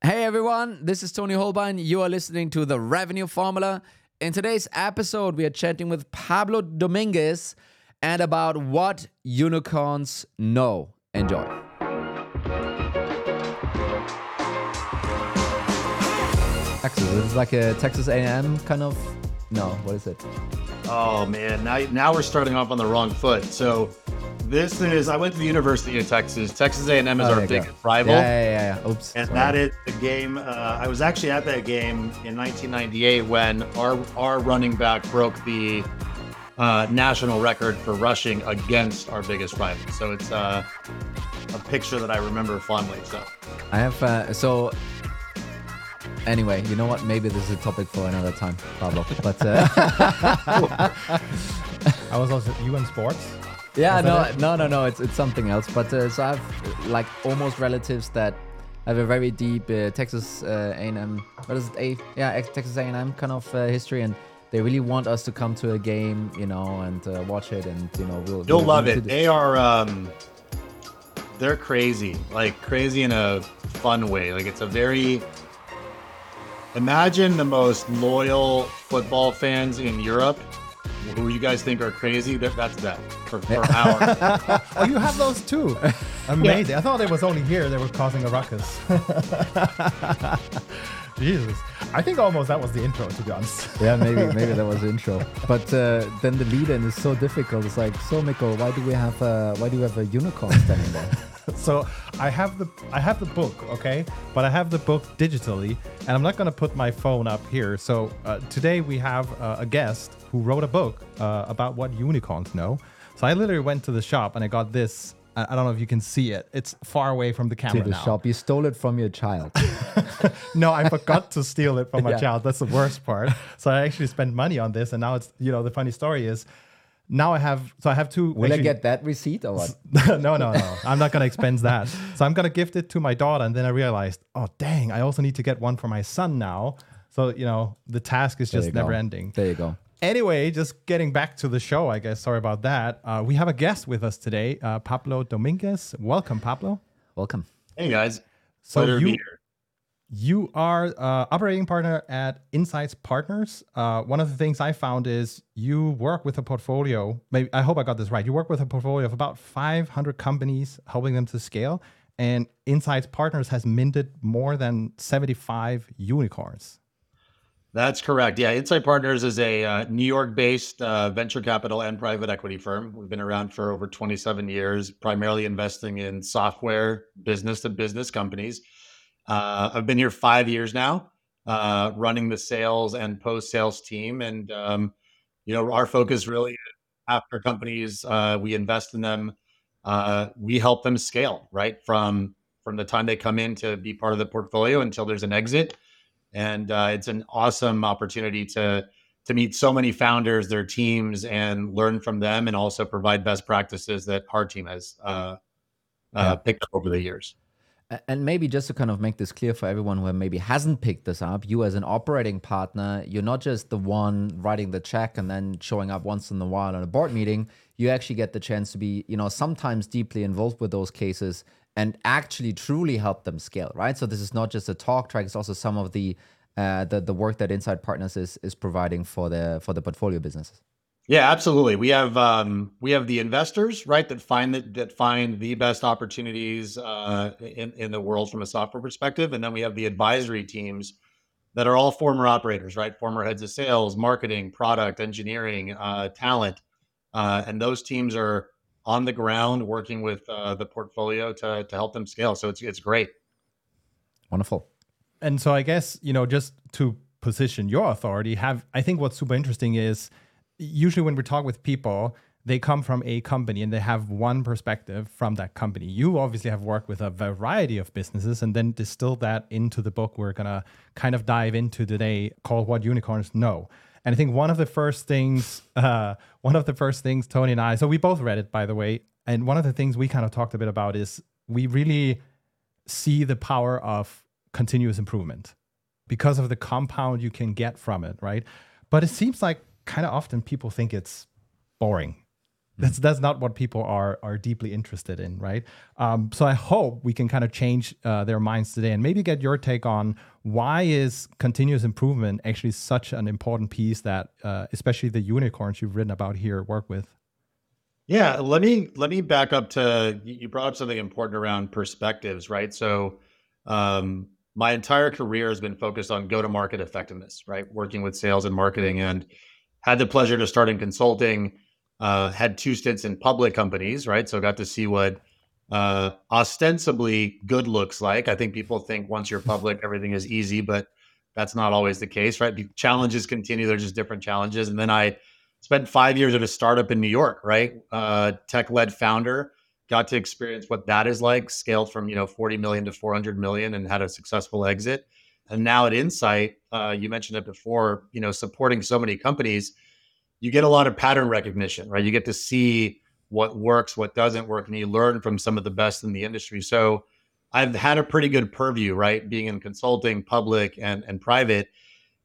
Hey everyone, this is Toni Hohlbein. You are listening to the Revenue Formula. In today's episode, we are chatting with Pablo Dominguez and about what unicorns know. Enjoy. Texas, is like a Texas A&M kind of. No, what is it? Oh man, now now we're starting off on the wrong foot. So this is I went to the University of Texas. Texas A&M is Oh, our you big go. rival. Yeah, yeah, yeah. yeah. Oops. And sorry. that is the game. Uh, I was actually at that game in 1998 when our our running back broke the uh, national record for rushing against our biggest rival. So it's uh, a picture that I remember fondly. So I have uh, so. Anyway, you know what? Maybe this is a topic for another time, Pablo. But uh, I was also UN Sports. Yeah, no, no, no, no. It's it's something else. But uh, so I have uh, like almost relatives that have a very deep uh, Texas uh, A&M. What is it? A yeah, Texas A&M kind of uh, history, and they really want us to come to a game, you know, and uh, watch it, and you know, we'll you'll we'll love it. the- They are um, they're crazy, like crazy in a fun way. Like it's a very imagine the most loyal football fans in Europe. Who you guys think are crazy? That- That's that for, for hours. Oh, you have those too. Amazing. I thought it was only here they were causing a ruckus. Jesus. I think almost that was the intro, to be honest. Yeah, maybe maybe that was the intro. But uh, then the lead in is so difficult. It's like, so Mikko, why do we have a why do we have a unicorn standing there? so I have the I have the book, okay, but I have the book digitally, and I'm not gonna put my phone up here. So uh, today we have uh, a guest who wrote a book uh, about what unicorns know. So I literally went to the shop and I got this. I don't know if you can see it. It's far away from the to camera the now. shop. You stole it from your child. No, I forgot to steal it from my Yeah. child. That's the worst part. So I actually spent money on this, and now it's you know the funny story is now I have so I have two. Will I get that receipt or what? no, no, no. I'm not gonna expense that. So I'm gonna gift it to my daughter, and then I realized, oh dang, I also need to get one for my son now. So you know the task is just you go. never ending. There you go. Anyway, just getting back to the show, I guess. Sorry about that. Uh, we have a guest with us today, uh, Pablo Dominguez. Welcome, Pablo. Welcome. hey guys, So pleasure to be you here. you are uh, operating partner at Insights Partners. Uh, one of the things I found is you work with a portfolio. Maybe I hope I got this right. You work with a portfolio of about 500 companies, helping them to scale. And Insights Partners has minted more than 75 unicorns. That's correct. Yeah, Insight Partners is a uh, New York-based uh, venture capital and private equity firm. We've been around for over 27 years, primarily investing in software business-to-business companies. Uh, I've been here five years now, uh, running the sales and post-sales team, and um, you know our focus really after companies uh, we invest in them, uh, we help them scale right from from the time they come in to be part of the portfolio until there's an exit and uh, it's an awesome opportunity to to meet so many founders, their teams, and learn from them, and also provide best practices that our team has uh, Yeah. uh, picked up over the years. And maybe just to kind of make this clear for everyone who maybe hasn't picked this up, you as an operating partner, you're not just the one writing the check and then showing up once in a while on a board meeting. You actually get the chance to be, you know, sometimes deeply involved with those cases and actually truly help them scale, right? So this is not just a talk track; it's also some of the uh, the the work that Insight Partners is is providing for the for the portfolio businesses. Yeah, absolutely. We have um, we have the investors, right, that find that that find the best opportunities uh, in in the world from a software perspective, and then we have the advisory teams that are all former operators, right, former heads of sales, marketing, product, engineering, uh, talent, uh, and those teams are on the ground working with uh, the portfolio to to help them scale. So it's it's great. Wonderful. and so I guess you know just to position your authority, have I think what's super interesting is usually when we talk with people, they come from a company and they have one perspective from that company. You obviously have worked with a variety of businesses and then distilled that into the book we're gonna kind of dive into today, called "What Unicorns Know." And I think one of the first things, uh, one of the first things Tony and I, so we both read it by the way, and one of the things we kind of talked a bit about is we really see the power of continuous improvement because of the compound you can get from it, right? But it seems like kind of often people think it's boring. That's that's not what people are are deeply interested in, right? Um, so I hope we can kind of change uh, their minds today and maybe get your take on why is continuous improvement actually such an important piece that uh, especially the unicorns you've written about here work with. Yeah, let me let me back up to you brought up something important around perspectives, right? So um, my entire career has been focused on go to market effectiveness, right? Working with sales and marketing, and had the pleasure to start in consulting. Uh, had two stints in public companies, right? So got to see what uh, ostensibly good looks like. I think people think once you're public, everything is easy, but that's not always the case, right? Challenges continue; they're just different challenges. And then I spent five years at a startup in New York, right? Uh, tech led founder, got to experience what that is like, scaled from, you know, 40 million to 400 million and had a successful exit. And now at Insight, uh, you mentioned it before, you know, supporting so many companies, you get a lot of pattern recognition, right? You get to see what works, what doesn't work, and you learn from some of the best in the industry. So I've had a pretty good purview, right? Being in consulting, public and, and private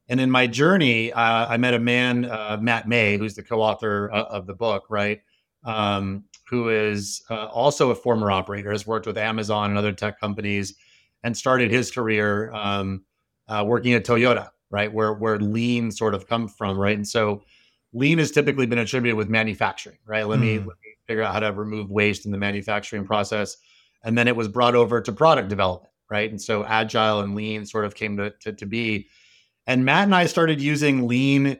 and in my journey, uh, I met a man, uh, Matt May, who's the co-author uh, of the book, right? Um, who is uh, also a former operator, has worked with Amazon and other tech companies, and started his career um, uh, working at Toyota, right? Where where lean sort of come from, right? And so, lean has typically been attributed with manufacturing, right? Let, mm. me, let me figure out how to remove waste in the manufacturing process, and then it was brought over to product development, right? And so, agile and lean sort of came to, to, to be and Matt and I started using lean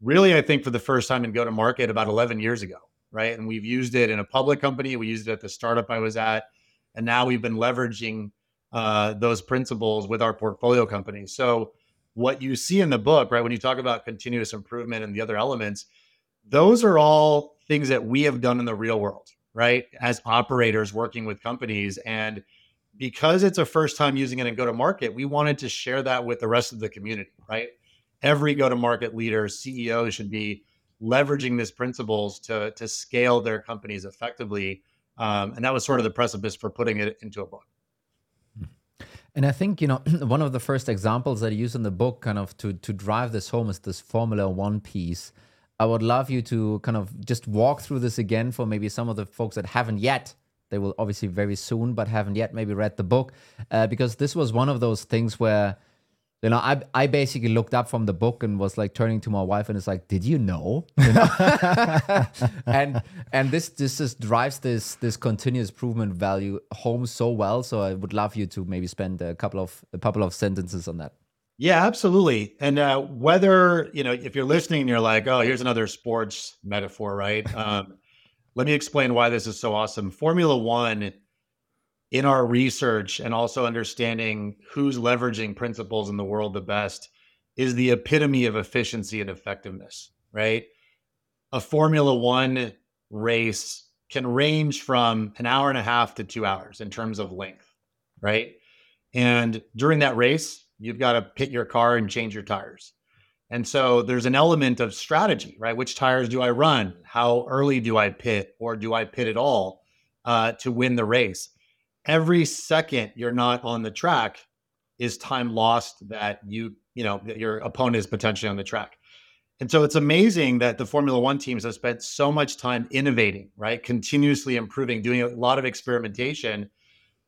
really, I think, for the first time in go to market about 11 years ago, right? And we've used it in a public company, we used it at the startup I was at. And now we've been leveraging uh, those principles with our portfolio companies. So, what you see in the book, right, when you talk about continuous improvement and the other elements, those are all things that we have done in the real world, right? As operators working with companies. And because it's a first time using it in go to market, we wanted to share that with the rest of the community, right? Every go to market leader, CEO should be leveraging these principles to, to scale their companies effectively. Um, and that was sort of the precipice for putting it into a book. And I think, you know, one of the first examples that I use in the book kind of to, to drive this home is this Formula One piece. I would love you to kind of just walk through this again for maybe some of the folks that haven't yet they will obviously very soon, but haven't yet maybe read the book uh, because this was one of those things where you know I I basically looked up from the book and was like turning to my wife and it's like, did you know? You know? and and this this just drives this this continuous improvement value home so well. So I would love you to maybe spend a couple of a couple of sentences on that. Yeah, absolutely. And uh, whether you know if you're listening and you're like, oh, here's another sports metaphor, right? Um, let me explain why this is so awesome. Formula One, in our research and also understanding who's leveraging principles in the world the best, is the epitome of efficiency and effectiveness, right? A Formula One race can range from an hour and a half to two hours in terms of length, right? And during that race, you've got to pit your car and change your tires. And so there's an element of strategy, right? Which tires do I run? How early do I pit, or do I pit at all uh, to win the race? Every second you're not on the track is time lost that you, you know, that your opponent is potentially on the track. And so it's amazing that the Formula One teams have spent so much time innovating, right? Continuously improving, doing a lot of experimentation.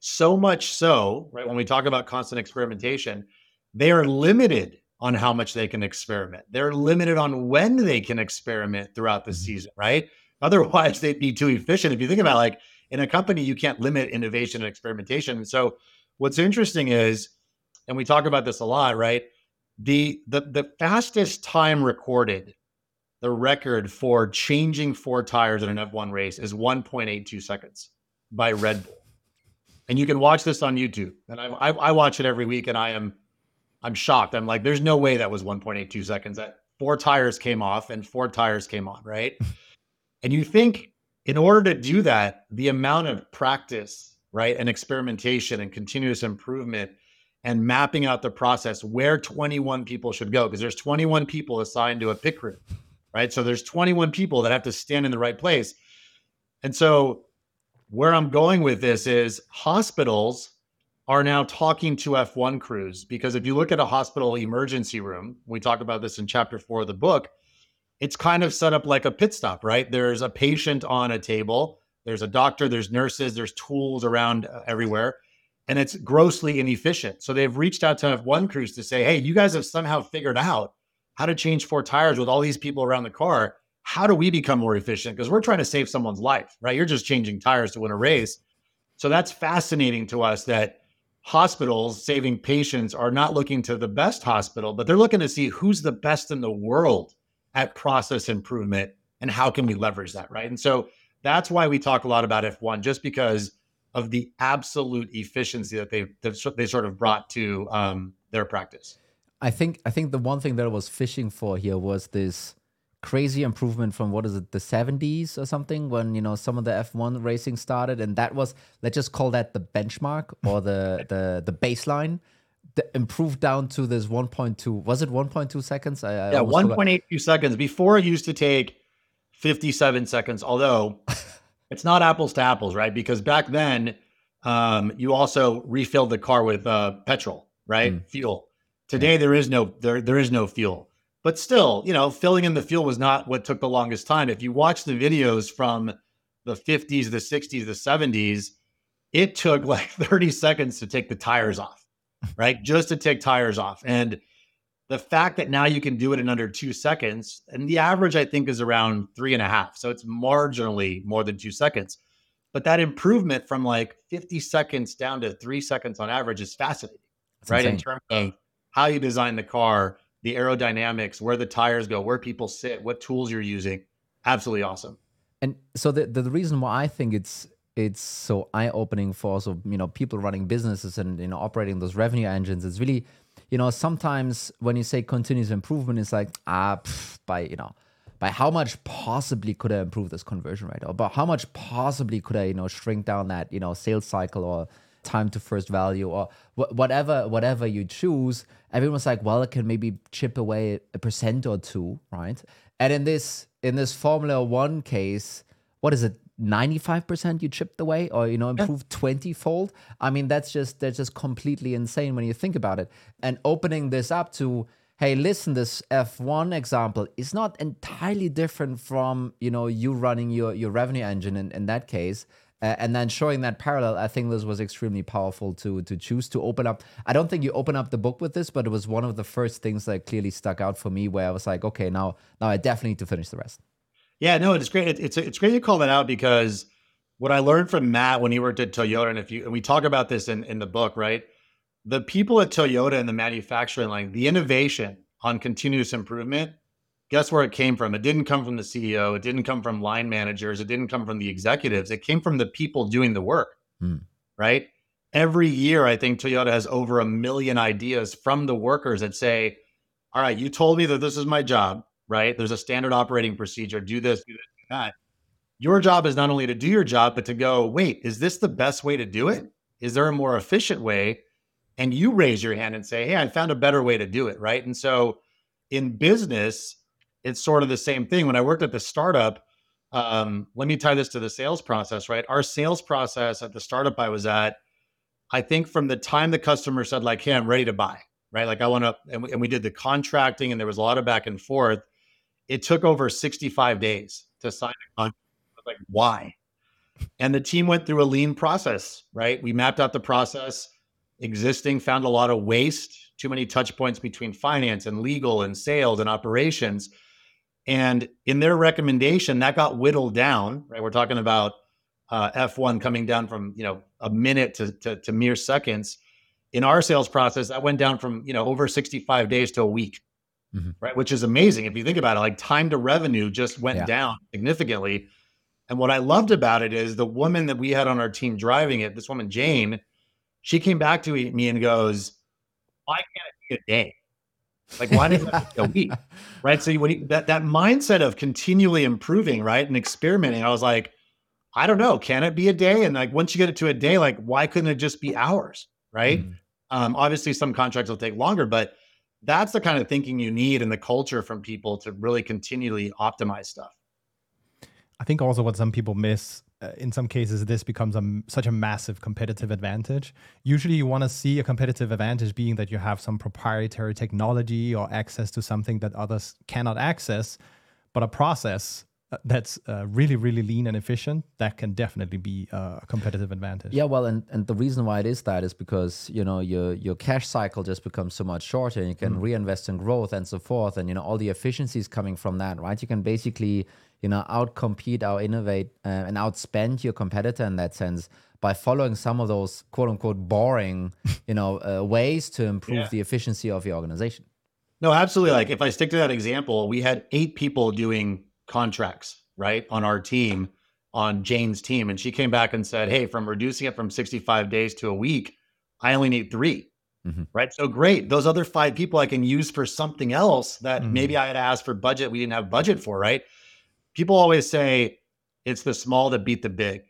So much so, right? When we talk about constant experimentation, they are limited on how much they can experiment. They're limited on when they can experiment throughout the mm-hmm. season, right? Otherwise, they'd be too efficient. If you think about like in a company, you can't limit innovation and experimentation. So, what's interesting is, and we talk about this a lot, right? The the the fastest time recorded, the record for changing four tires in an F1 race is 1.82 seconds by Red Bull. And you can watch this on YouTube. And I, I, I watch it every week, and I am I'm shocked. I'm like, there's no way that was 1.82 seconds. That four tires came off and four tires came on, right? and you think in order to do that, the amount of practice, right, and experimentation and continuous improvement and mapping out the process where 21 people should go, because there's 21 people assigned to a pit crew, right? So there's 21 people that have to stand in the right place. And so where I'm going with this is hospitals are now talking to F1 crews because if you look at a hospital emergency room, we talk about this in chapter four of the book, it's kind of set up like a pit stop, right? There's a patient on a table, there's a doctor, there's nurses, there's tools around uh, everywhere, and it's grossly inefficient. So they've reached out to F1 crews to say, hey, you guys have somehow figured out how to change four tires with all these people around the car. How do we become more efficient? Because we're trying to save someone's life, right? You're just changing tires to win a race. So that's fascinating to us that hospitals saving patients are not looking to the best hospital, but they're looking to see who's the best in the world at process improvement and how can we leverage that, right? And so that's why we talk a lot about F1, just because of the absolute efficiency that they they sort of brought to um, their practice. I think I think the one thing that I was fishing for here was this crazy improvement from what is it the 70s or something when you know some of the F1 racing started and that was let's just call that the benchmark or the the the baseline improved down to this 1.2 was it 1.2 seconds? I, I yeah 1.82 seconds. Before it used to take 57 seconds although it's not apples to apples right? Because back then um, you also refilled the car with uh, petrol right? Mm. fuel. Today there is no there there is no fuel. But still, you know, filling in the fuel was not what took the longest time. If you watch the videos from the 50s, the 60s, the 70s, it took like 30 seconds to take the tires off, right? Just to take tires off. And the fact that now you can do it in under two seconds, and the average I think is around three and a half. So it's marginally more than two seconds. But that improvement from like 50 seconds down to three seconds on average is fascinating, That's right? Insane. In terms of how you design the car the aerodynamics, where the tires go, where people sit, what tools you're using. Absolutely awesome. And so the, the, the reason why I think it's it's so eye opening for also you know people running businesses and you know operating those revenue engines. It's really you know sometimes when you say continuous improvement it's like ah pff, by you know by how much possibly could I improve this conversion rate? Or about how much possibly could I you know shrink down that you know sales cycle or time to first value? Or wh- whatever whatever you choose everyone's like well it can maybe chip away a percent or two right? And in this in this formula one case what is it 95% you chipped away or you know improved 20 fold i mean that's just that's just completely insane when you think about it and opening this up to hey listen this f1 example is not entirely different from you know you running your your revenue engine in, in that case uh, and then showing that parallel, I think this was extremely powerful to to choose to open up. I don't think you open up the book with this, but it was one of the first things that clearly stuck out for me, where I was like, okay, now now I definitely need to finish the rest. Yeah, no, it's great. It, it's it's great to call that out because what I learned from Matt when he worked at Toyota, and if you and we talk about this in in the book, right? The people at Toyota and the manufacturing, like the innovation on continuous improvement guess where it came from? It didn't come from the CEO. It didn't come from line managers. It didn't come from the executives. It came from the people doing the work, mm. right? Every year, I think Toyota has over a million ideas from the workers that say, all right, you told me that this is my job, right? There's a standard operating procedure. Do this, do this, do that. Your job is not only to do your job, but to go, wait, is this the best way to do it? Is there a more efficient way? And you raise your hand and say, hey, I found a better way to do it, right? And so in business, it's sort of the same thing. When I worked at the startup, um, let me tie this to the sales process, right? Our sales process at the startup I was at, I think from the time the customer said, like, hey, I'm ready to buy, right? Like, I want to, and and we did the contracting and there was a lot of back and forth. It took over 65 days to sign a contract. Like, why? And the team went through a lean process, right? We mapped out the process existing, found a lot of waste, too many touch points between finance and legal and sales and operations and in their recommendation, that got whittled down, right? We're talking about uh, F1 coming down from, you know, a minute to, to, to mere seconds. In our sales process, that went down from, you know, over 65 days to a week, mm-hmm. right? Which is amazing. If you think about it, like time to revenue just went yeah. down significantly. And what I loved about it is the woman that we had on our team driving it, this woman, Jane, she came back to me and goes, why can't it be a day? Like, why did it take a week? Right. So when you, that that mindset of continually improving, right, and experimenting, I was like, I don't know, can it be a day? And like once you get it to a day, like why couldn't it just be hours? Right. Mm. Um, obviously, some contracts will take longer, but that's the kind of thinking you need and the culture from people to really continually optimize stuff. I think also what some people miss uh, in some cases this becomes a, such a massive competitive advantage usually you want to see a competitive advantage being that you have some proprietary technology or access to something that others cannot access but a process that's uh, really really lean and efficient that can definitely be uh, a competitive advantage Yeah, well, and, and the reason why it is that is because you know your your cash cycle just becomes so much shorter, and you can reinvest in growth and so forth, and you know all the efficiencies coming from that, right? You can basically you know outcompete, out innovate, uh, and outspend your competitor in that sense by following some of those quote unquote boring you know uh, ways to improve Yeah. the efficiency of your organization. No, absolutely. Like if I stick to that example, we had eight people doing contracts, right, on our team, on Jane's team. And she came back and said, Hey, from reducing it from 65 days to a week, I only need 3 Mhm. Right. So great. Those other five people I can use for something else that Mhm. maybe I had asked for budget we didn't have budget for, right? People always say it's the small that beat the big,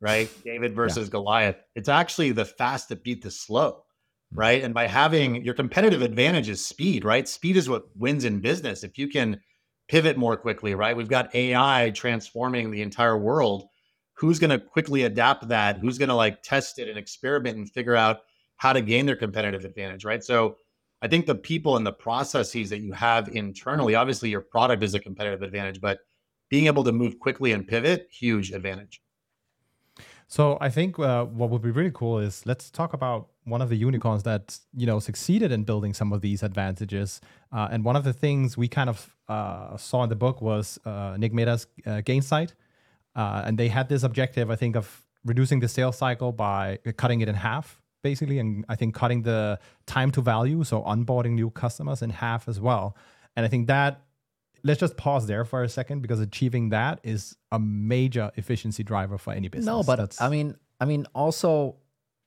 right? David versus Goliath. It's actually the fast that beat the slow right? And by having your competitive advantage is speed, right? Speed is what wins in business. If you can pivot more quickly, right? We've got AI transforming the entire world. Who's going to quickly adapt that? Who's going to like test it and experiment and figure out how to gain their competitive advantage, right? So I think the people and the processes that you have internally, obviously your product is a competitive advantage, but being able to move quickly and pivot, huge advantage. So I think uh, what would be really cool is let's talk about one of the unicorns that you know succeeded in building some of these advantages. Uh, and one of the things we kind of uh, saw in the book was uh, Nick Mehta's uh, Gainsight, uh, and they had this objective, I think, of reducing the sales cycle by cutting it in half, basically, and I think cutting the time to value, so onboarding new customers in half as well. And I think that let's just pause there for a second because achieving that is a major efficiency driver for any business. No, but That's- I mean, I mean, also,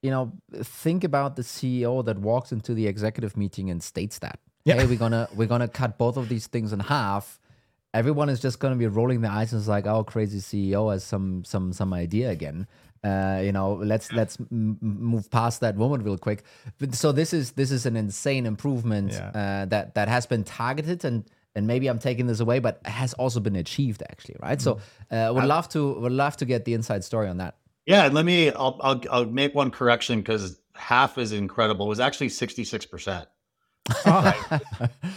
you know, think about the CEO that walks into the executive meeting and states that, Yeah. "Hey, we're gonna we're gonna cut both of these things in half." Everyone is just gonna be rolling their eyes and it's like, "Oh, crazy CEO has some some some idea again." Uh, you know, let's let's m- move past that moment real quick. But, so this is this is an insane improvement Yeah. uh, that that has been targeted and and maybe I'm taking this away, but has also been achieved actually, right? So uh, would love to would love to get the inside story on that. Yeah, and let me. I'll I'll, I'll make one correction because half is incredible. It was actually sixty six percent. Oh.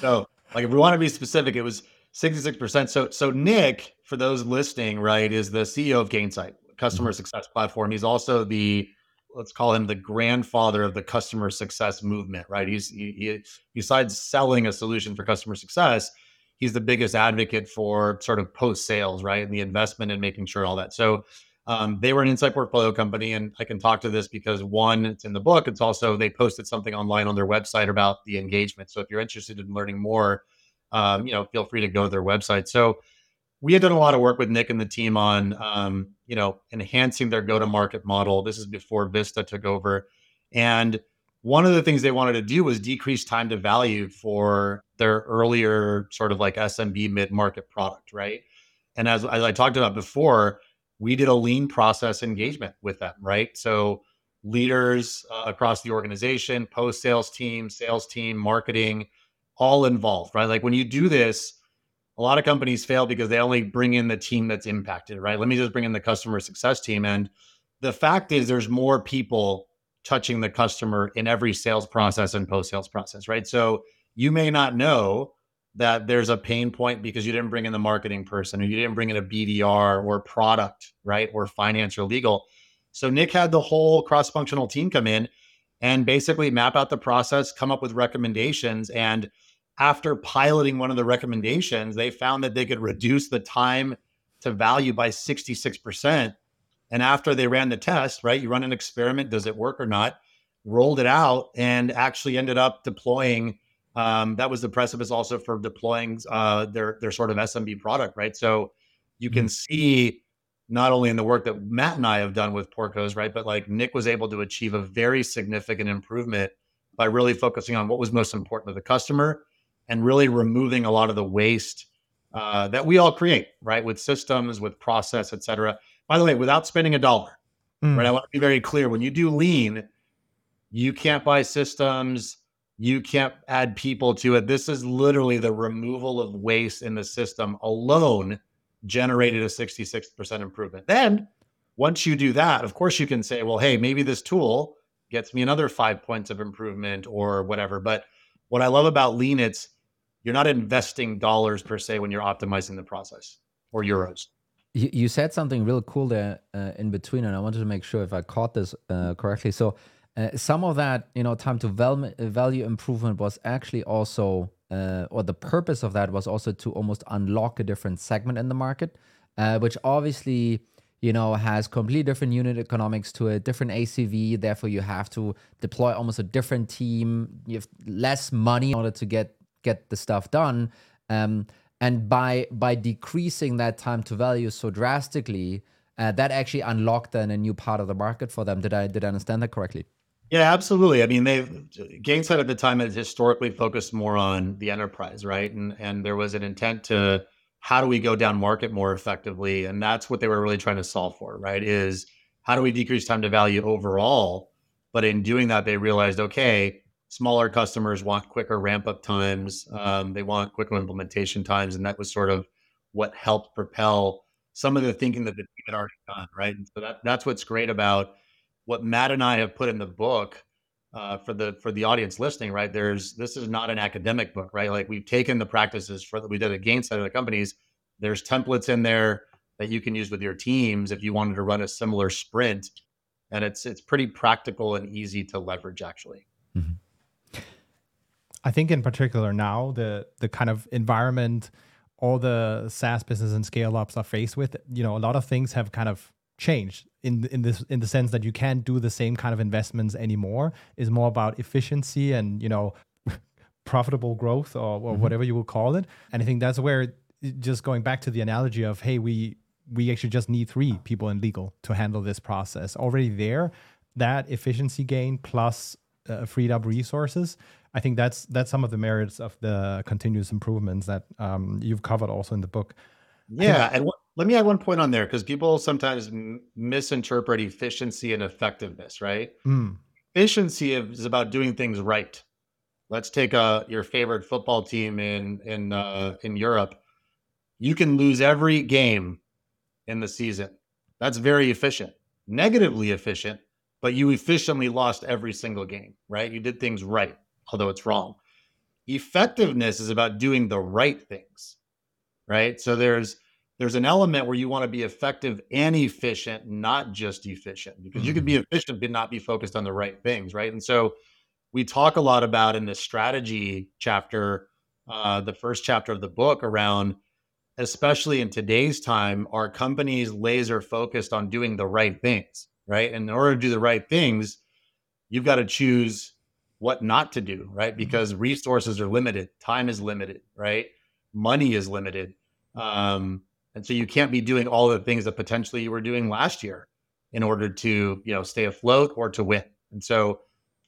So, like, if we want to be specific, it was sixty six percent. So, so Nick, for those listening, right, is the CEO of Gainsight, customer mm-hmm. success platform. He's also the let's call him the grandfather of the customer success movement, right? He's he, he besides selling a solution for customer success, he's the biggest advocate for sort of post sales, right, and the investment and making sure all that. So um, they were an insight portfolio company, and I can talk to this because one, it's in the book. It's also they posted something online on their website about the engagement. So if you're interested in learning more, um, you know, feel free to go to their website. So we had done a lot of work with Nick and the team on, um, you know, enhancing their go-to-market model. This is before Vista took over, and one of the things they wanted to do was decrease time to value for their earlier sort of like SMB mid-market product, right? And as, as I talked about before, we did a lean process engagement with them, right? So leaders uh, across the organization, post sales team, sales team, marketing, all involved, right? Like when you do this, a lot of companies fail because they only bring in the team that's impacted, right? Let me just bring in the customer success team. And the fact is, there's more people touching the customer in every sales process and post sales process, right? So you may not know that there's a pain point because you didn't bring in the marketing person or you didn't bring in a BDR or product, right? Or finance or legal. So Nick had the whole cross functional team come in and basically map out the process, come up with recommendations. And after piloting one of the recommendations, they found that they could reduce the time to value by 66%. And after they ran the test, right? You run an experiment, does it work or not? Rolled it out and actually ended up deploying um, that was the precipice also for deploying uh, their their sort of SMB product, right? So you can see not only in the work that Matt and I have done with Porcos, right, but like Nick was able to achieve a very significant improvement by really focusing on what was most important to the customer and really removing a lot of the waste uh, that we all create, right, with systems, with process, et cetera. By the way, without spending a dollar, Mm. right? I want to be very clear. When you do lean, you can't buy systems you can't add people to it. This is literally the removal of waste in the system alone generated a 66% improvement. Then, once you do that, of course, you can say, well, hey, maybe this tool gets me another five points of improvement or whatever. But what I love about Lean, it's you're not investing dollars per se when you're optimizing the process or euros. You, said something real cool there uh, in between, and I wanted to make sure if I caught this uh, correctly. So, uh, some of that, you know, time to val- value improvement was actually also, uh, or the purpose of that was also to almost unlock a different segment in the market, uh, which obviously, you know, has completely different unit economics to a different ACV. Therefore, you have to deploy almost a different team. You have less money in order to get get the stuff done. Um, and by by decreasing that time to value so drastically, uh, that actually unlocked then a new part of the market for them. Did I did I understand that correctly? Yeah, absolutely. I mean, they've Gainsight at the time had historically focused more on the enterprise, right? And and there was an intent to how do we go down market more effectively, and that's what they were really trying to solve for, right? Is how do we decrease time to value overall? But in doing that, they realized, okay, smaller customers want quicker ramp up times. Um, they want quicker implementation times, and that was sort of what helped propel some of the thinking that the team had already done, right? And so that that's what's great about what Matt and I have put in the book uh, for the for the audience listening, right? There's this is not an academic book, right? Like we've taken the practices for that we did of the companies. There's templates in there that you can use with your teams if you wanted to run a similar sprint, and it's it's pretty practical and easy to leverage actually. Mm-hmm. I think in particular now the the kind of environment all the SaaS business and scale ups are faced with, you know, a lot of things have kind of changed in in this in the sense that you can't do the same kind of investments anymore. Is more about efficiency and you know profitable growth or, or mm-hmm. whatever you will call it. And I think that's where just going back to the analogy of hey we we actually just need three people in legal to handle this process already there that efficiency gain plus uh, freed up resources I think that's that's some of the merits of the continuous improvements that um, you've covered also in the book. Yeah, and let me add one point on there because people sometimes m- misinterpret efficiency and effectiveness. Right? Mm. Efficiency is about doing things right. Let's take uh, your favorite football team in in uh, in Europe. You can lose every game in the season. That's very efficient. Negatively efficient, but you efficiently lost every single game. Right? You did things right although it's wrong. Effectiveness is about doing the right things, right? So there's there's an element where you want to be effective and efficient, not just efficient, because mm-hmm. you could be mm-hmm. efficient but not be focused on the right things, right? And so we talk a lot about in the strategy chapter, uh, the first chapter of the book around, especially in today's time, are companies laser focused on doing the right things, right? And in order to do the right things, you've got to choose what not to do, right? Mm-hmm. Because resources are limited, time is limited, right? Money is limited. Um, and so you can't be doing all the things that potentially you were doing last year in order to, you know, stay afloat or to win. And so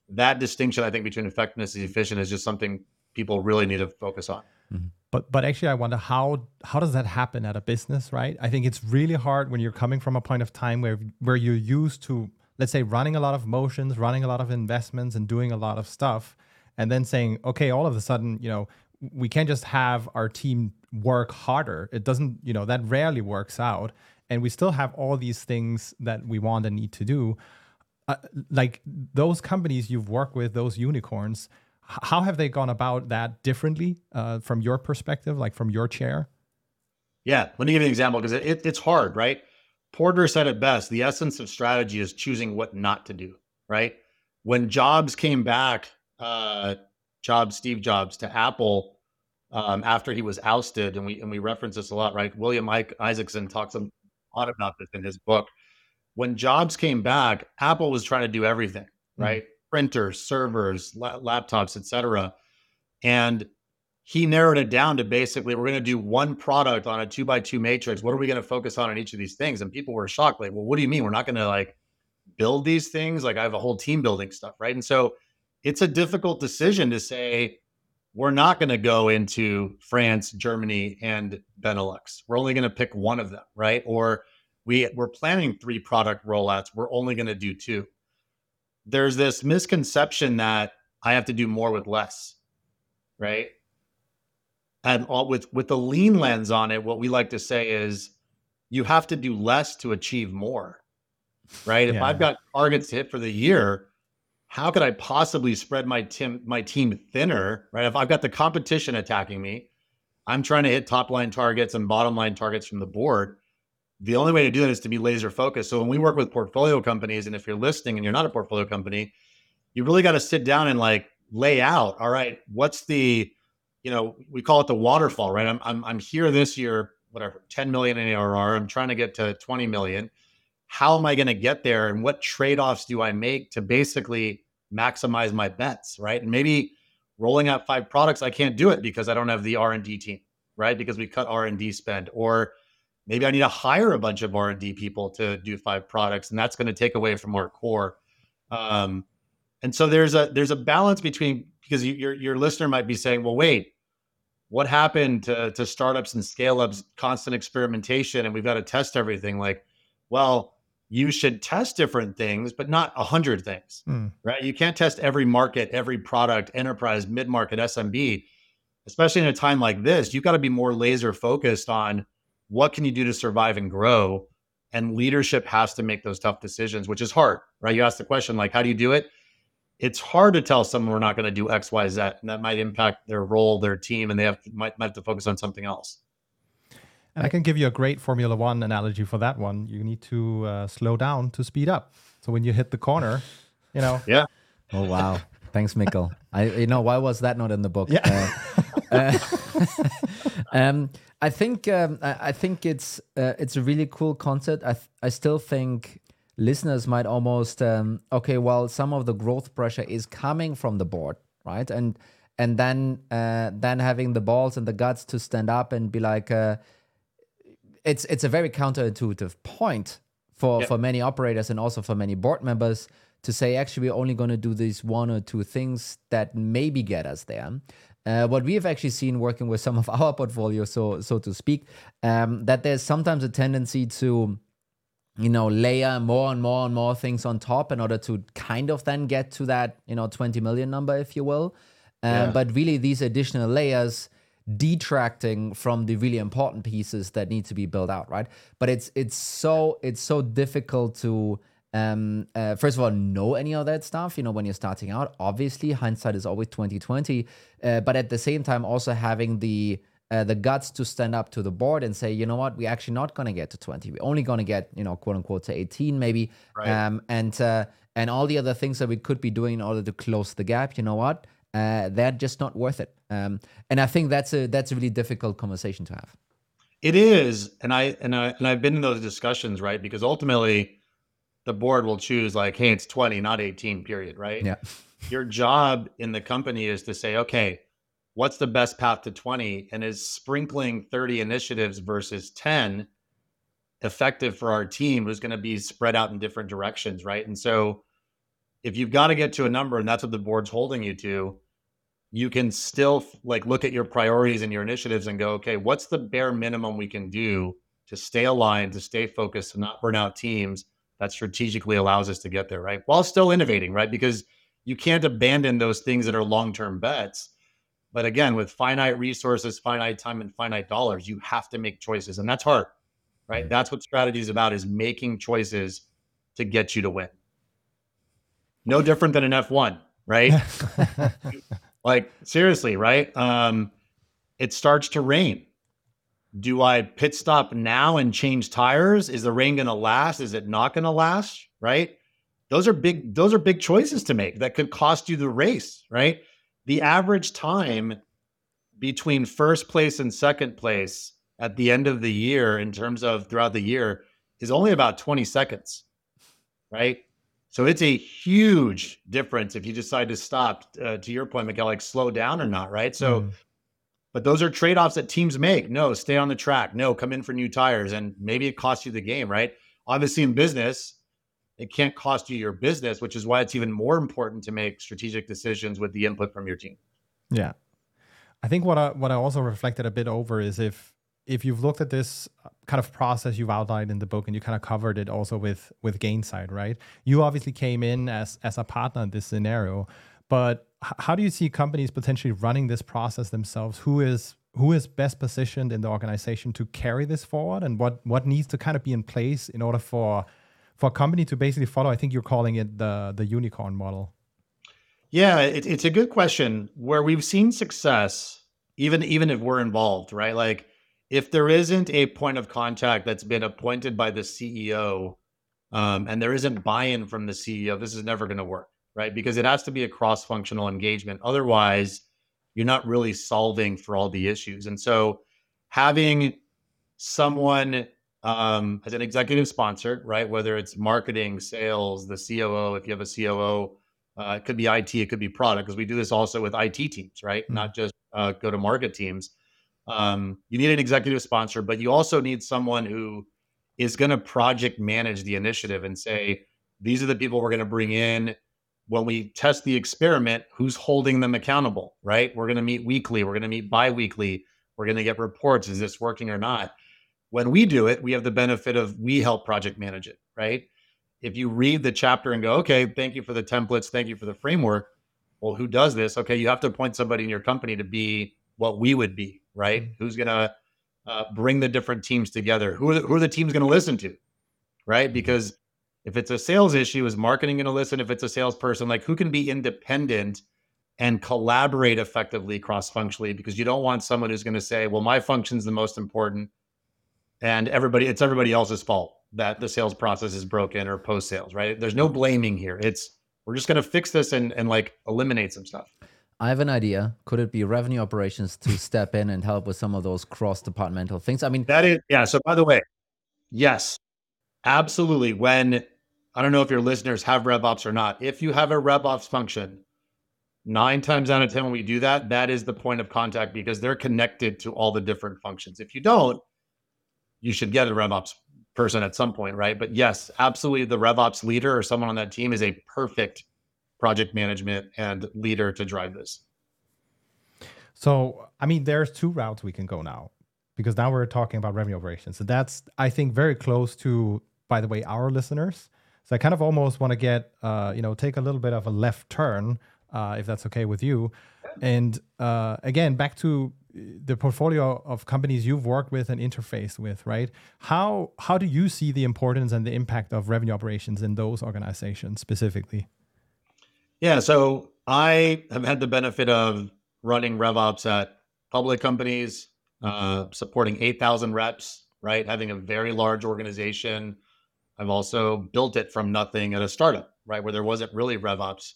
that distinction, I think, between effectiveness and efficient is just something people really need to focus on. Mm-hmm. But but actually, I wonder how how does that happen at a business, right? I think it's really hard when you're coming from a point of time where where you're used to let's say running a lot of motions, running a lot of investments and doing a lot of stuff and then saying, okay, all of a sudden, you know, we can't just have our team work harder. It doesn't, you know, that rarely works out. And we still have all these things that we want and need to do. Uh, like those companies you've worked with, those unicorns, how have they gone about that differently uh, from your perspective, like from your chair? Yeah, let me give you an example because it, it, it's hard, right? Porter said it best the essence of strategy is choosing what not to do, right? When Jobs came back, uh, Jobs, Steve Jobs, to Apple um, after he was ousted, and we and we reference this a lot, right? William Ike Isaacson talks a lot about this in his book. When Jobs came back, Apple was trying to do everything, hmm. right? Mm-hmm. Printers, servers, la- laptops, etc. And he narrowed it down to basically we're going to do one product on a two by two matrix. What are we going to focus on in each of these things? And people were shocked, like, well, what do you mean we're not going to like build these things? Like I have a whole team building stuff, right? And so it's a difficult decision to say we're not going to go into France, Germany, and Benelux. We're only going to pick one of them, right? Or we we're planning three product rollouts. We're only going to do two. There's this misconception that I have to do more with less, right? and all, with with the lean lens on it what we like to say is you have to do less to achieve more right yeah. if i've got targets to hit for the year how could I possibly spread my team my team thinner, right? If I've got the competition attacking me, I'm trying to hit top line targets and bottom line targets from the board. The only way to do it is to be laser focused. So when we work with portfolio companies, and if you're listening and you're not a portfolio company, you really got to sit down and like lay out, all right, what's the, you know, we call it the waterfall, right? I'm I'm I'm here this year, whatever, 10 million in ARR. I'm trying to get to 20 million how am I going to get there and what trade offs do I make to basically maximize my bets, right? And maybe rolling out five products, I can't do it because I don't have the R and D team, right? Because we cut R and D spend, or maybe I need to hire a bunch of R and D people to do five products, and that's going to take away from our core. Um, and so there's a there's a balance between because you, your your listener might be saying, well, wait, what happened to to startups and scale ups? Constant experimentation, and we've got to test everything. Like, well, you should test different things, but not a hundred things, mm. right? You can't test every market, every product, enterprise, mid market, SMB, especially in a time like this. You've got to be more laser focused on what can you do to survive and grow. And leadership has to make those tough decisions, which is hard, right? You ask the question, like, how do you do it? It's hard to tell someone we're not going to do X, Y, Z, and that might impact their role, their team, and they have might, might have to focus on something else. And I can give you a great Formula One analogy for that one. You need to uh, slow down to speed up. So when you hit the corner, you know. Yeah. Oh wow! Thanks, Mikkel. I you know why was that not in the book? Yeah. Uh, uh, um, I think um, I think it's uh, it's a really cool concept. I th- I still think listeners might almost um, okay. Well, some of the growth pressure is coming from the board, right? And and then uh, then having the balls and the guts to stand up and be like uh, it's it's a very counterintuitive point for yep. for many operators and also for many board members to say actually we're only going to do these one or two things that maybe get us there. Uh, what we have actually seen working with some of our portfolio, so so to speak, um, that there's sometimes a tendency to you know layer more and more and more things on top in order to kind of then get to that you know 20 million number if you will um, yeah. but really these additional layers detracting from the really important pieces that need to be built out right but it's it's so it's so difficult to um uh, first of all know any of that stuff you know when you're starting out obviously hindsight is always 2020 uh, but at the same time also having the uh, the guts to stand up to the board and say, you know what, we're actually not going to get to 20. We're only going to get, you know, quote unquote to 18 maybe. Right. Um, and uh, and all the other things that we could be doing in order to close the gap, you know what, uh, they're just not worth it. Um, and I think that's a that's a really difficult conversation to have. It is, and I and I and I've been in those discussions, right? Because ultimately, the board will choose like, hey, it's twenty, not eighteen. Period. Right? Yeah. Your job in the company is to say, okay, what's the best path to twenty, and is sprinkling thirty initiatives versus ten effective for our team who's going to be spread out in different directions, right? And so, if you've got to get to a number, and that's what the board's holding you to you can still like look at your priorities and your initiatives and go, okay, what's the bare minimum we can do to stay aligned, to stay focused, to not burn out teams that strategically allows us to get there, right? While still innovating, right? Because you can't abandon those things that are long-term bets. But again, with finite resources, finite time, and finite dollars, you have to make choices. And that's hard, right? Mm. That's what strategy is about is making choices to get you to win. No different than an F1, right? Like seriously, right? Um, it starts to rain. Do I pit stop now and change tires? Is the rain going to last? Is it not going to last? Right? Those are big. Those are big choices to make that could cost you the race. Right? The average time between first place and second place at the end of the year, in terms of throughout the year, is only about 20 seconds. Right? So it's a huge difference if you decide to stop. Uh, to your point, Miguel, like slow down or not, right? So, mm. but those are trade offs that teams make. No, stay on the track. No, come in for new tires, and maybe it costs you the game, right? Obviously, in business, it can't cost you your business, which is why it's even more important to make strategic decisions with the input from your team. Yeah, I think what I what I also reflected a bit over is if if you've looked at this uh, kind of process you've outlined in the book and you kind of covered it also with with Gainsight, right? You obviously came in as as a partner in this scenario, but how do you see companies potentially running this process themselves? Who is who is best positioned in the organization to carry this forward, and what what needs to kind of be in place in order for for a company to basically follow? I think you're calling it the the unicorn model. Yeah, it, it's a good question. Where we've seen success, even even if we're involved, right? Like if there isn't a point of contact that's been appointed by the CEO, um, and there isn't buy-in from the CEO, this is never going to work, right? Because it has to be a cross-functional engagement. Otherwise, you're not really solving for all the issues. And so, having someone um, as an executive sponsor, right? Whether it's marketing, sales, the COO, if you have a COO uh, it could be IT, it could be product, because we do this also with IT teams, right? Mm-hmm. Not just uh, go to market teams. Um, you need an executive sponsor, but you also need someone who is going to project manage the initiative and say, these are the people we're going to bring in. When we test the experiment, who's holding them accountable, right? We're going to meet weekly, we're going to meet bi weekly, we're going to get reports. Is this working or not? When we do it, we have the benefit of we help project manage it, right? if you read the chapter and go, okay, thank you for the templates, thank you for the framework. Well, who does this? Okay, you have to appoint somebody in your company to be what we would be, right? Who's gonna uh, bring the different teams together? Who are the, who are the teams going to listen to, right? Mm-hmm. Because if it's a sales issue, is marketing going to listen? If it's a salesperson, like who can be independent and collaborate effectively cross functionally? Because you don't want someone who's going to say, "Well, my function's the most important," and everybody it's everybody else's fault that the sales process is broken or post sales, right? There's no blaming here. It's we're just going to fix this and and like eliminate some stuff. I have an idea. Could it be revenue operations to step in and help with some of those cross departmental things? I mean, that is yeah. So by the way, yes, absolutely. When I don't know if your listeners have RevOps or not. If you have a RevOps function, nine times out of ten when we do that, that is the point of contact because they're connected to all the different functions. If you don't, you should get a RevOps person at some point, right? But yes, absolutely, the RevOps leader or someone on that team is a perfect project management and leader to drive this. So, I mean, there's two routes we can go now because now we're talking about revenue operations. So that's, I think, very close to, by the way, our listeners. So I kind of almost want to get, uh, you know, take a little bit of a left turn, uh, if that's okay with you. And uh, again, back to the portfolio of companies you've worked with and interfaced with, right? How how do you see the importance and the impact of revenue operations in those organizations specifically? Yeah, so I have had the benefit of running RevOps at public companies, uh, supporting 8,000 reps, right? Having a very large organization. I've also built it from nothing at a startup, right? Where there wasn't really RevOps.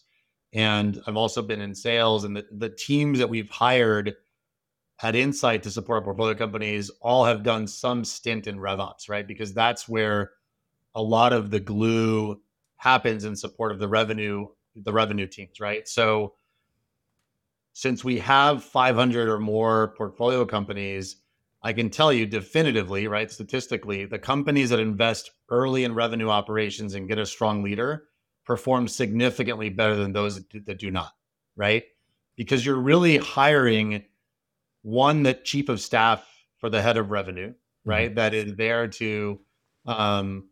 And I've also been in sales and the, the teams that we've hired had insight to support portfolio companies all have done some stint in RevOps, right? Because that's where a lot of the glue happens in support of the revenue, the revenue teams, right? So since we have 500 or more portfolio companies, I can tell you definitively, right, statistically, the companies that invest early in revenue operations and get a strong leader perform significantly better than those that do not, right? Because you're really hiring one the chief of staff for the head of revenue, mm-hmm. right? Mm-hmm. That is there to um,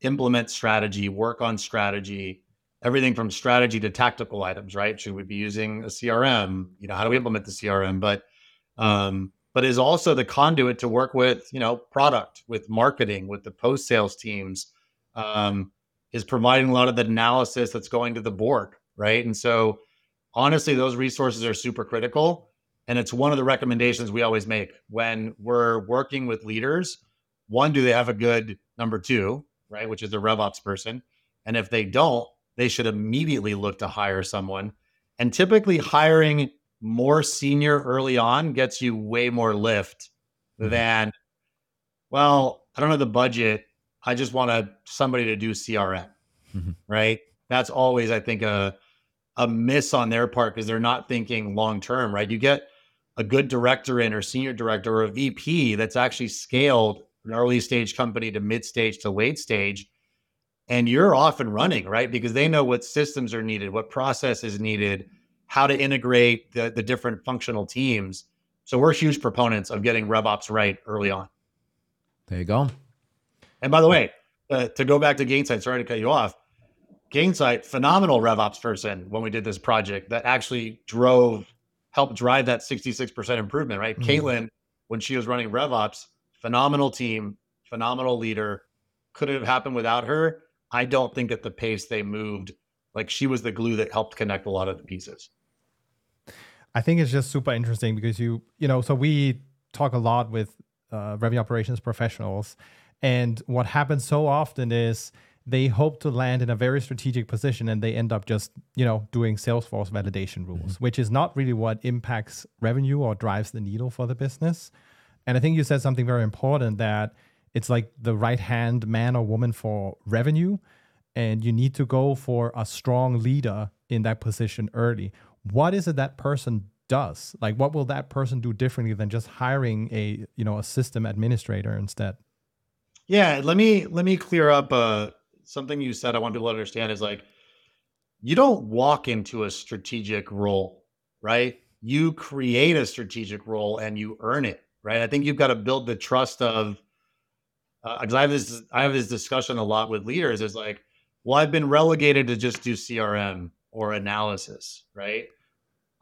implement strategy, work on strategy, everything from strategy to tactical items, right? Should we be using a CRM? You know, how do we implement the CRM? But um, but is also the conduit to work with, you know, product, with marketing, with the post sales teams, um, is providing a lot of the analysis that's going to the board, right? And so, honestly, those resources are super critical. And it's one of the recommendations we always make when we're working with leaders. One, do they have a good number two, right? Which is a RevOps person. And if they don't, they should immediately look to hire someone. And typically, hiring more senior early on gets you way more lift mm-hmm. than, well, I don't have the budget. I just want a, somebody to do CRM, mm-hmm. right? That's always, I think, a a miss on their part because they're not thinking long term, right? You get a good director in or senior director or a VP that's actually scaled an early stage company to mid stage to late stage. And you're off and running, right? Because they know what systems are needed, what process is needed, how to integrate the, the different functional teams. So we're huge proponents of getting RevOps right early on. There you go. And by the way, uh, to go back to Gainsight, sorry to cut you off. Gainsight, phenomenal RevOps person when we did this project that actually drove helped drive that 66% improvement, right? Mm-hmm. Caitlin, when she was running RevOps, phenomenal team, phenomenal leader. Could it have happened without her? I don't think at the pace they moved like she was the glue that helped connect a lot of the pieces. I think it's just super interesting because you, you know, so we talk a lot with uh, revenue operations professionals, and what happens so often is they hope to land in a very strategic position and they end up just, you know, doing Salesforce validation rules, mm-hmm. which is not really what impacts revenue or drives the needle for the business. And I think you said something very important that it's like the right hand man or woman for revenue and you need to go for a strong leader in that position early. What is it that person does? Like what will that person do differently than just hiring a you know a system administrator instead? Yeah let me let me clear up uh something you said i want people to understand is like you don't walk into a strategic role right? You create a strategic role and you earn it right? I think you've got to build the trust of because uh, I have this I have this discussion a lot with leaders. Is like, well, I've been relegated to just do CRM or analysis, right?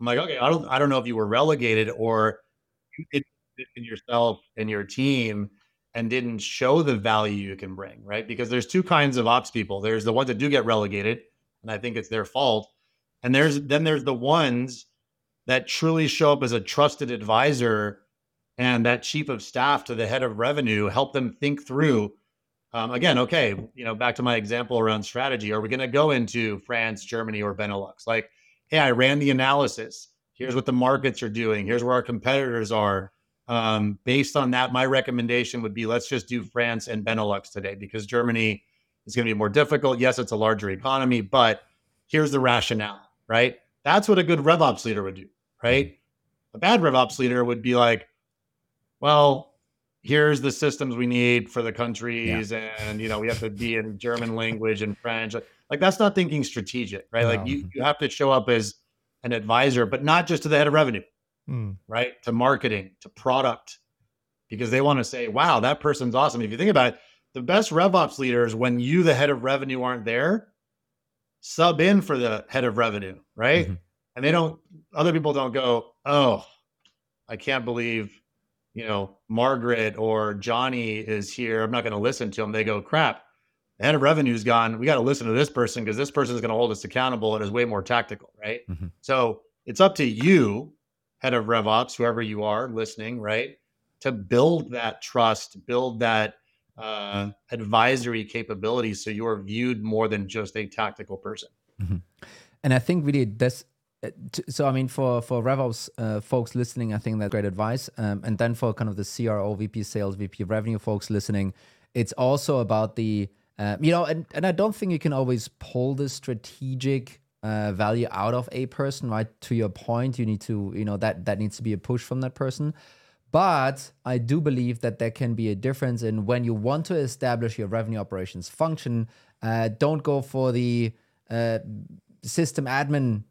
I'm like, okay, I don't I don't know if you were relegated or you did in yourself and your team and didn't show the value you can bring, right? Because there's two kinds of ops people. There's the ones that do get relegated, and I think it's their fault. And there's then there's the ones that truly show up as a trusted advisor and that chief of staff to the head of revenue help them think through um, again okay you know back to my example around strategy are we going to go into france germany or benelux? Like hey i ran the analysis. Here's what the markets are doing. Here's where our competitors are. Um, based on that my recommendation would be let's just do france and benelux today because germany is going to be more difficult. Yes it's a larger economy but here's the rationale right? That's what a good revops leader would do right? A bad revops leader would be like well, here's the systems we need for the countries yeah. and you know we have to be in german language and french like that's not thinking strategic right no. like you, you have to show up as an advisor but not just to the head of revenue mm. right to marketing to product because they want to say wow that person's awesome if you think about it the best revops leaders when you the head of revenue aren't there sub in for the head of revenue right mm-hmm. and they don't other people don't go oh i can't believe you know, Margaret or Johnny is here. I'm not going to listen to them. They go, crap, the head of revenue's gone. We got to listen to this person because this person is going to hold us accountable and is way more tactical, right? Mm-hmm. So it's up to you, head of RevOps, whoever you are listening, right, to build that trust, build that uh, advisory capability so you're viewed more than just a tactical person. Mm-hmm. And I think really this uh, so I mean, for for RevOps uh, folks listening, I think that's great advice. Um, and then for kind of the CRO, VP Sales, VP Revenue folks listening, it's also about the uh, you know, and and I don't think you can always pull the strategic uh, value out of a person. Right to your point, you need to you know that that needs to be a push from that person. But I do believe that there can be a difference in when you want to establish your revenue operations function. Uh, don't go for the uh, system admin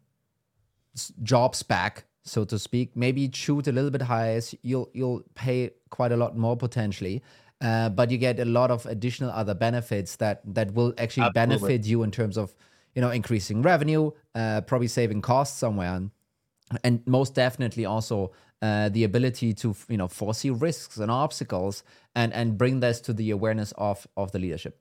job spec, so to speak. Maybe shoot a little bit higher. You'll you'll pay quite a lot more potentially. Uh, but you get a lot of additional other benefits that that will actually Absolutely. benefit you in terms of you know increasing revenue, uh, probably saving costs somewhere, and, and most definitely also uh, the ability to you know foresee risks and obstacles and and bring this to the awareness of of the leadership.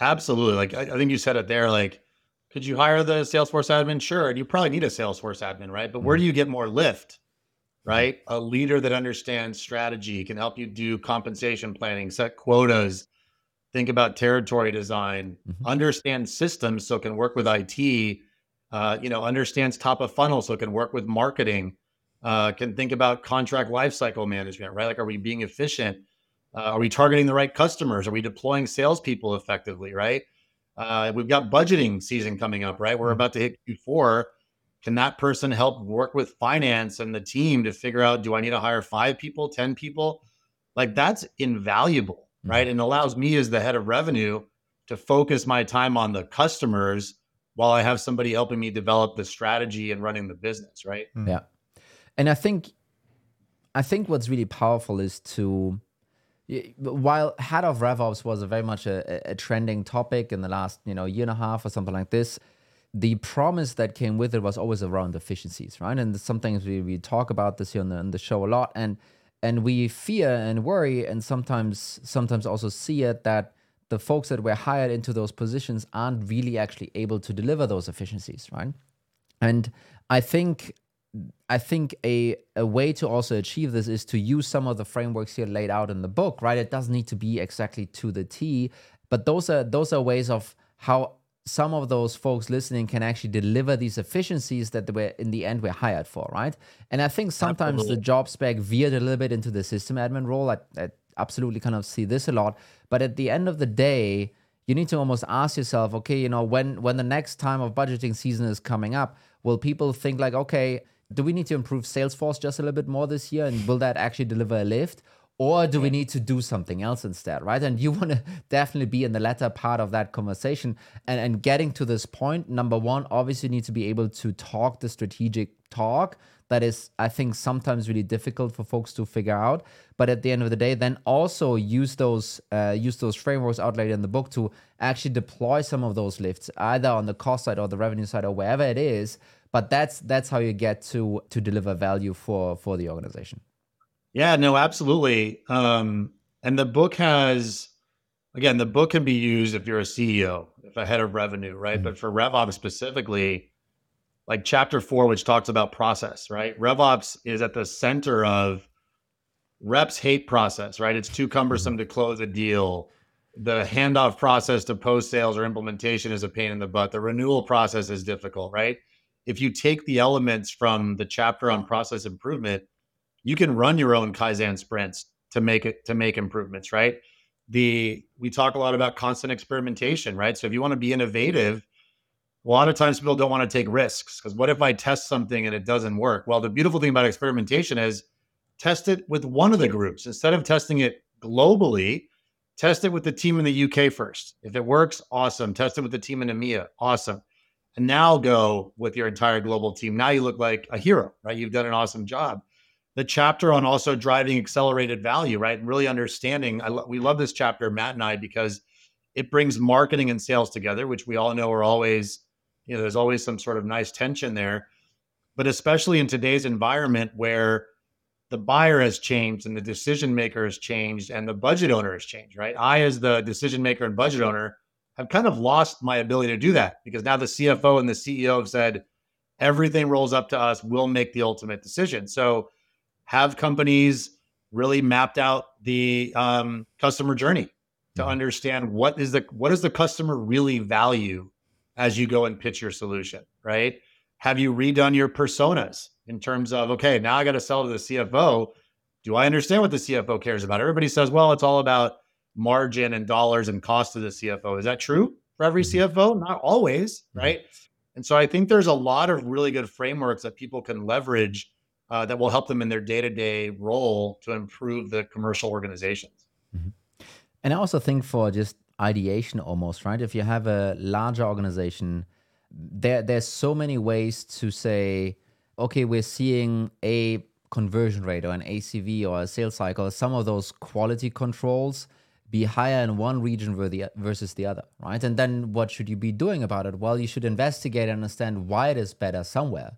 Absolutely, like I, I think you said it there, like could you hire the Salesforce admin? Sure. And you probably need a Salesforce admin, right? But where mm-hmm. do you get more lift? Right? A leader that understands strategy can help you do compensation planning, set quotas, think about territory design, mm-hmm. understand systems so it can work with IT, uh, you know, understands top of funnel so it can work with marketing, uh, can think about contract lifecycle management, right? Like, are we being efficient? Uh, are we targeting the right customers? Are we deploying salespeople effectively, right? Uh, we've got budgeting season coming up, right? We're mm-hmm. about to hit Q4. Can that person help work with finance and the team to figure out do I need to hire five people, 10 people? Like that's invaluable, mm-hmm. right? And allows me as the head of revenue to focus my time on the customers while I have somebody helping me develop the strategy and running the business, right? Mm-hmm. Yeah. And I think I think what's really powerful is to while head of RevOps was a very much a, a, trending topic in the last you know year and a half or something like this, the promise that came with it was always around efficiencies, right? And some things we, we talk about this here on the, on the show a lot, and and we fear and worry, and sometimes sometimes also see it that the folks that were hired into those positions aren't really actually able to deliver those efficiencies, right? And I think I think a a way to also achieve this is to use some of the frameworks here laid out in the book, right? It doesn't need to be exactly to the T, but those are those are ways of how some of those folks listening can actually deliver these efficiencies that were in the end were hired for, right? And I think sometimes Absolutely. the job spec veered a little bit into the system admin role. I, I absolutely kind of see this a lot. But at the end of the day, you need to almost ask yourself, okay, you know, when when the next time of budgeting season is coming up, will people think like, okay, do we need to improve Salesforce just a little bit more this year? And will that actually deliver a lift? Or do we need to do something else instead, right? And you want to definitely be in the latter part of that conversation. And, and getting to this point, number one, obviously need to be able to talk the strategic talk that is, I think, sometimes really difficult for folks to figure out. But at the end of the day, then also use those uh, use those frameworks outlined in the book to actually deploy some of those lifts, either on the cost side or the revenue side or wherever it is, but that's that's how you get to to deliver value for for the organization. Yeah no absolutely. Um and the book has again the book can be used if you're a ceo if a head of revenue right? Mm-hmm. but for revops specifically like chapter four which talks about process right? Revops is at the center of reps hate process right? It's too cumbersome mm-hmm. to close a deal. The handoff process to post sales or implementation is a pain in the butt. The renewal process is difficult right if you take the elements from the chapter on process improvement, you can run your own Kaizen sprints to make it to make improvements, right? The we talk a lot about constant experimentation, right? So if you want to be innovative, a lot of times people don't want to take risks because what if I test something and it doesn't work? Well, the beautiful thing about experimentation is test it with one of the groups instead of testing it globally. Test it with the team in the UK first. If it works, awesome. Test it with the team in EMEA, awesome and now go with your entire global team. Now you look like a hero, right? You've done an awesome job. The chapter on also driving accelerated value, right? And really understanding. I lo- we love this chapter, Matt and I, because it brings marketing and sales together, which we all know are always, you know, there's always some sort of nice tension there. But especially in today's environment where the buyer has changed and the decision maker has changed and the budget owner has changed, right? I, as the decision maker and budget owner, have kind of lost my ability to do that because now the CFO and the CEO have said everything rolls up to us. We'll make the ultimate decision. So have companies really mapped out the um, customer journey to mm-hmm. understand what is the what does the customer really value as you go and pitch your solution, right? Have you redone your personas in terms of okay, now I got to sell to the CFO. Do I understand what the CFO cares about? Everybody says, well, it's all about margin and dollars and cost to the CFO. Is that true for every mm-hmm. CFO? Not always, mm-hmm. right? And so I think there's a lot of really good frameworks that people can leverage uh, that will help them in their day to day role to improve the commercial organizations. Mm-hmm. And I also think for just ideation almost, right? If you have a larger organization, there there's so many ways to say, okay, we're seeing a conversion rate or an ACV or a sales cycle, some of those quality controls be higher in one region versus the other, right? And then what should you be doing about it? Well, you should investigate and understand why it is better somewhere.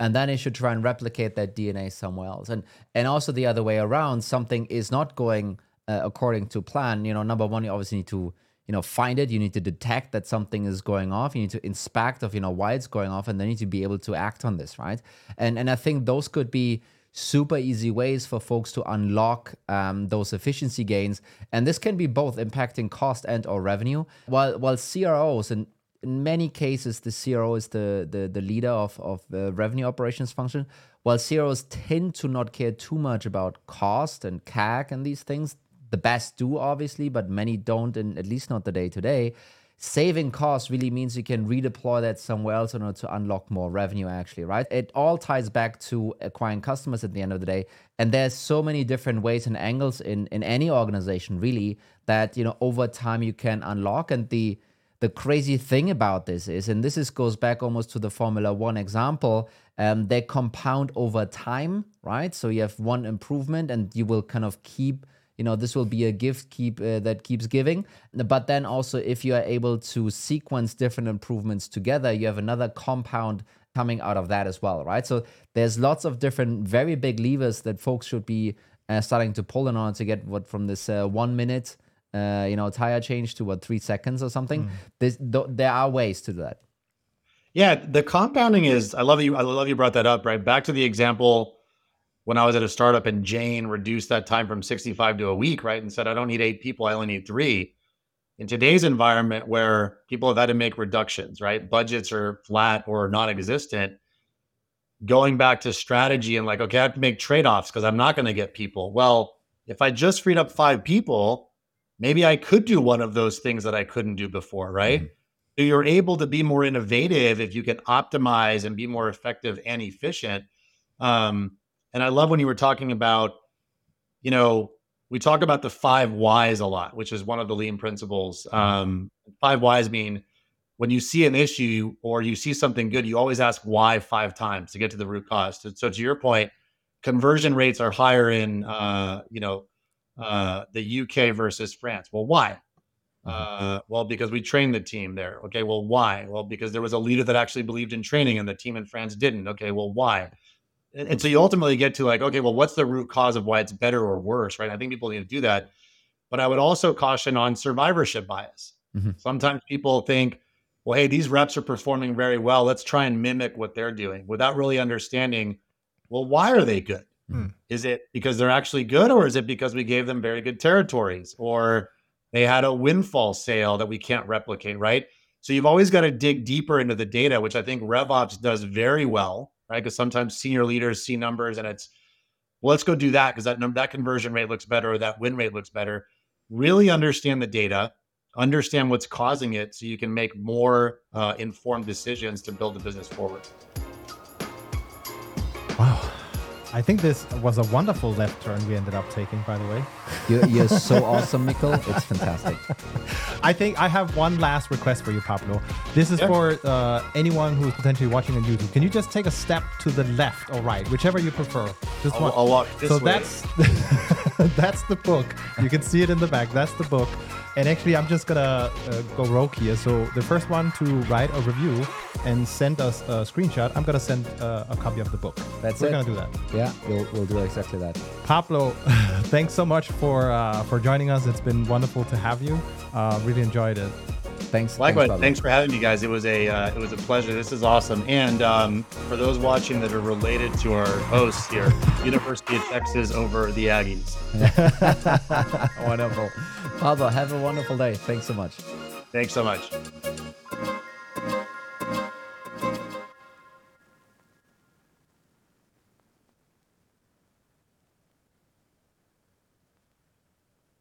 And then you should try and replicate that DNA somewhere else. And and also the other way around, something is not going uh, according to plan. You know, number one, you obviously need to you know find it. You need to detect that something is going off. You need to inspect of you know why it's going off, and then you need to be able to act on this, right? And and I think those could be super easy ways for folks to unlock um, those efficiency gains. And this can be both impacting cost and or revenue. While while cros and in many cases the cro is the the, the leader of, of the revenue operations function. While CROs tend to not care too much about cost and CAC and these things the best do obviously but many don't and at least not the day to day saving costs really means you can redeploy that somewhere else in order to unlock more revenue actually right? It all ties back to acquiring customers at the end of the day. And there's so many different ways and angles in in any organization really that you know over time you can unlock. And the the crazy thing about this is and this is goes back almost to the formula one example um, they compound over time right? So you have one improvement and you will kind of keep you know this will be a gift keep uh, that keeps giving but then also if you are able to sequence different improvements together you have another compound coming out of that as well right so there's lots of different very big levers that folks should be uh, starting to pull in order to get what from this uh, one minute uh, you know, tire change to what three seconds or something. This, th- there are ways to do that. Yeah, the compounding is. I love you. I love you brought that up. Right back to the example when I was at a startup and Jane reduced that time from 65 to a week, right, and said, "I don't need eight people. I only need three. In today's environment, where people have had to make reductions, right, budgets are flat or non-existent. Going back to strategy and like, okay, I have to make trade-offs because I'm not going to get people. Well, if I just freed up five people, maybe I could do one of those things that I couldn't do before, right? Mhm. So you're able to be more innovative if you can optimize and be more effective and efficient. Um, and I love when you were talking about, you know, we talk about the five whys a lot, which is one of the lean principles. Um, five whys mean when you see an issue or you see something good, you always ask why five times to get to the root cause. So, so to your point, conversion rates are higher in, uh, you know, uh, the UK versus France. Well, why? Uh, well, because we trained the team there. Okay, well, why? Well, because there was a leader that actually believed in training, and the team in France didn't. Okay, well, why? And, and so you ultimately get to like, okay, well, what's the root cause of why it's better or worse, right? I think people need to do that. But I would also caution on survivorship bias. Mhm. Sometimes people think, well, hey, these reps are performing very well. Let's try and mimic what they're doing without really understanding, well, why are they good? Hmm. Is it because they're actually good, or is it because we gave them very good territories, or they had a windfall sale that we can't replicate, right? So you've always got to dig deeper into the data, which I think RevOps does very well, right? Because sometimes senior leaders see numbers and it's, well, let's go do that because that that conversion rate looks better or that win rate looks better. Really understand the data, understand what's causing it, so you can make more uh, informed decisions to build the business forward. Wow. I think this was a wonderful left turn we ended up taking, by the way. You're, you're so awesome, Mikkel. It's fantastic. I think I have one last request for you, Pablo. This is Yeah. for uh, anyone who's potentially watching on YouTube. Can you just take a step to the left or right, whichever you prefer? Just I'll, one. I'll walk this so way. that's that's the book. You can see it in the back. That's the book. And actually, I'm just gonna uh, go rogue here. So the first one to write a review and send us a screenshot, I'm gonna send uh, a copy of the book. That's it. We're it. gonna do that. Yeah, we'll, we'll do exactly that. Pablo, thanks so much for uh, for joining us. It's been wonderful to have you. Uh, really enjoyed it. Thanks. Likewise, Pablo. thanks for having me, guys. It was a uh, it was a pleasure. This is awesome. And um, for those watching that are related to our hosts here, University of Texas over the Aggies. wonderful. Pablo, have a wonderful day. Thanks so much. Thanks so much.